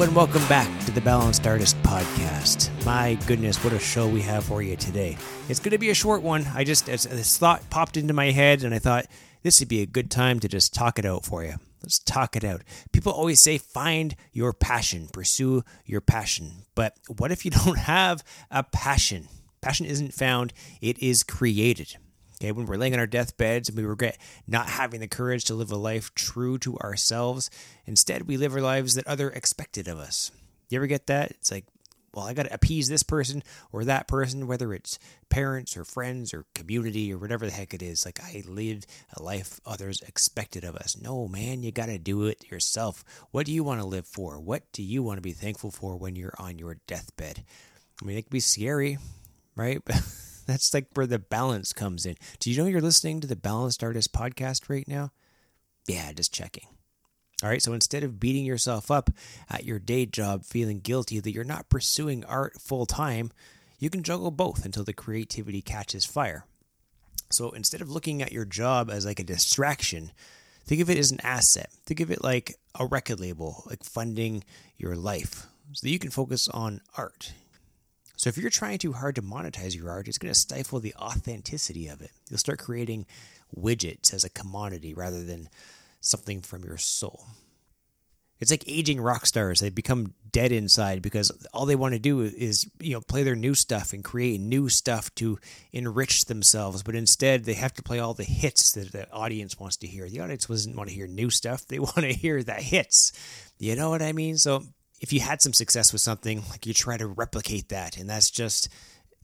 And welcome back to the Balanced Artist Podcast. My goodness, what a show we have for you today. It's going to be a short one. I just, this thought popped into my head, and I thought this would be a good time to just talk it out for you. Let's talk it out. People always say, find your passion, pursue your passion. But what if you don't have a passion? Passion isn't found, it is created. Okay, when we're laying on our deathbeds and we regret not having the courage to live a life true to ourselves, instead we live our lives that other expected of us. You ever get that? It's like, well, I got to appease this person or that person, whether it's parents or friends or community or whatever the heck it is. Like, I live a life others expected of us. No, man, you got to do it yourself. What do you want to live for? What do you want to be thankful for when you're on your deathbed? I mean, it can be scary, right? That's like where the balance comes in. Do you know you're listening to the Balanced Artist podcast right now? Yeah, just checking. All right, so instead of beating yourself up at your day job, feeling guilty that you're not pursuing art full time, you can juggle both until the creativity catches fire. So instead of looking at your job as like a distraction, think of it as an asset. Think of it like a record label, like funding your life, so that you can focus on art. So if you're trying too hard to monetize your art, it's going to stifle the authenticity of it. You'll start creating widgets as a commodity rather than something from your soul. It's like aging rock stars. They become dead inside because all they want to do is, you know, play their new stuff and create new stuff to enrich themselves. But instead, they have to play all the hits that the audience wants to hear. The audience doesn't want to hear new stuff. They want to hear the hits. You know what I mean? So if you had some success with something, like you try to replicate that. And that's just,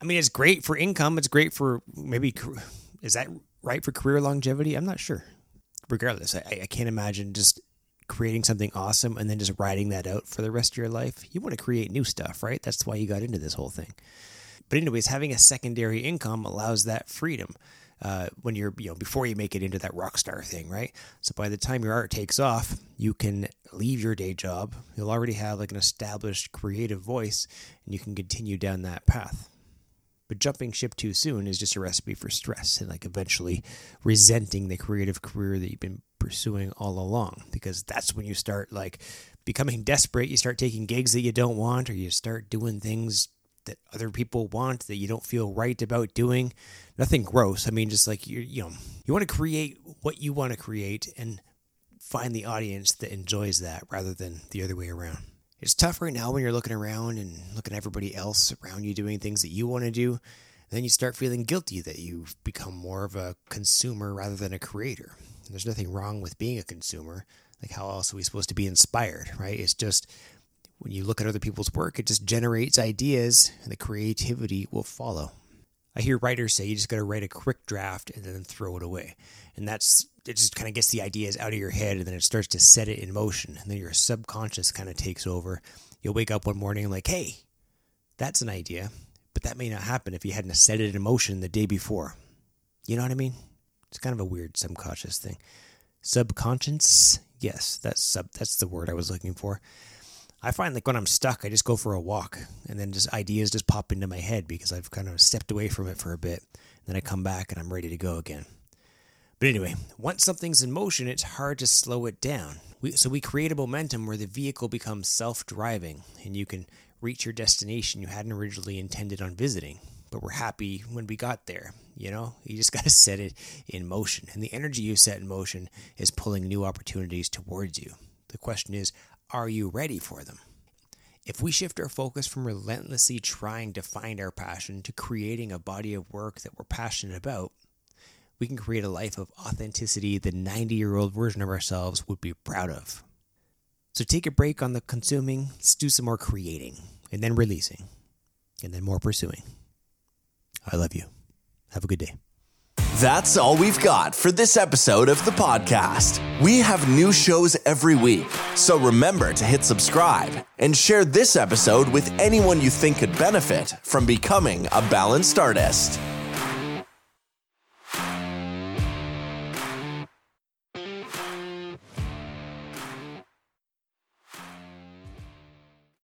I mean, it's great for income. It's great for maybe, is that right for career longevity? I'm not sure. Regardless, I, I can't imagine just creating something awesome and then just writing that out for the rest of your life. You want to create new stuff, right? That's why you got into this whole thing. But, anyways, having a secondary income allows that freedom. Uh, when you're, you know, before you make it into that rock star thing, right? So by the time your art takes off, you can leave your day job. You'll already have like an established creative voice and you can continue down that path. But jumping ship too soon is just a recipe for stress and like eventually resenting the creative career that you've been pursuing all along because that's when you start like becoming desperate. You start taking gigs that you don't want or you start doing things that other people want that you don't feel right about doing. Nothing gross. I mean, just like you, you know, you want to create what you want to create and find the audience that enjoys that rather than the other way around. It's tough right now when you're looking around and looking at everybody else around you doing things that you want to do. Then you start feeling guilty that you've become more of a consumer rather than a creator. There's nothing wrong with being a consumer. Like, how else are we supposed to be inspired, right? It's just when you look at other people's work, it just generates ideas and the creativity will follow. I hear writers say you just got to write a quick draft and then throw it away. And that's, it just kind of gets the ideas out of your head and then it starts to set it in motion. And then your subconscious kind of takes over. You'll wake up one morning like, hey, that's an idea. But that may not happen if you hadn't set it in motion the day before. You know what I mean? It's kind of a weird subconscious thing. Subconscious? Yes, that's sub that's the word I was looking for. I find like when I'm stuck, I just go for a walk and then just ideas just pop into my head because I've kind of stepped away from it for a bit. And then I come back and I'm ready to go again. But anyway, once something's in motion, it's hard to slow it down. We, so we create a momentum where the vehicle becomes self driving and you can reach your destination you hadn't originally intended on visiting. But we're happy when we got there. You know, you just got to set it in motion. And the energy you set in motion is pulling new opportunities towards you. The question is, are you ready for them? If we shift our focus from relentlessly trying to find our passion to creating a body of work that we're passionate about, we can create a life of authenticity the 90 year old version of ourselves would be proud of. So take a break on the consuming, let's do some more creating, and then releasing, and then more pursuing. I love you. Have a good day. That's all we've got for this episode of the podcast. We have new shows every week, so remember to hit subscribe and share this episode with anyone you think could benefit from becoming a balanced artist.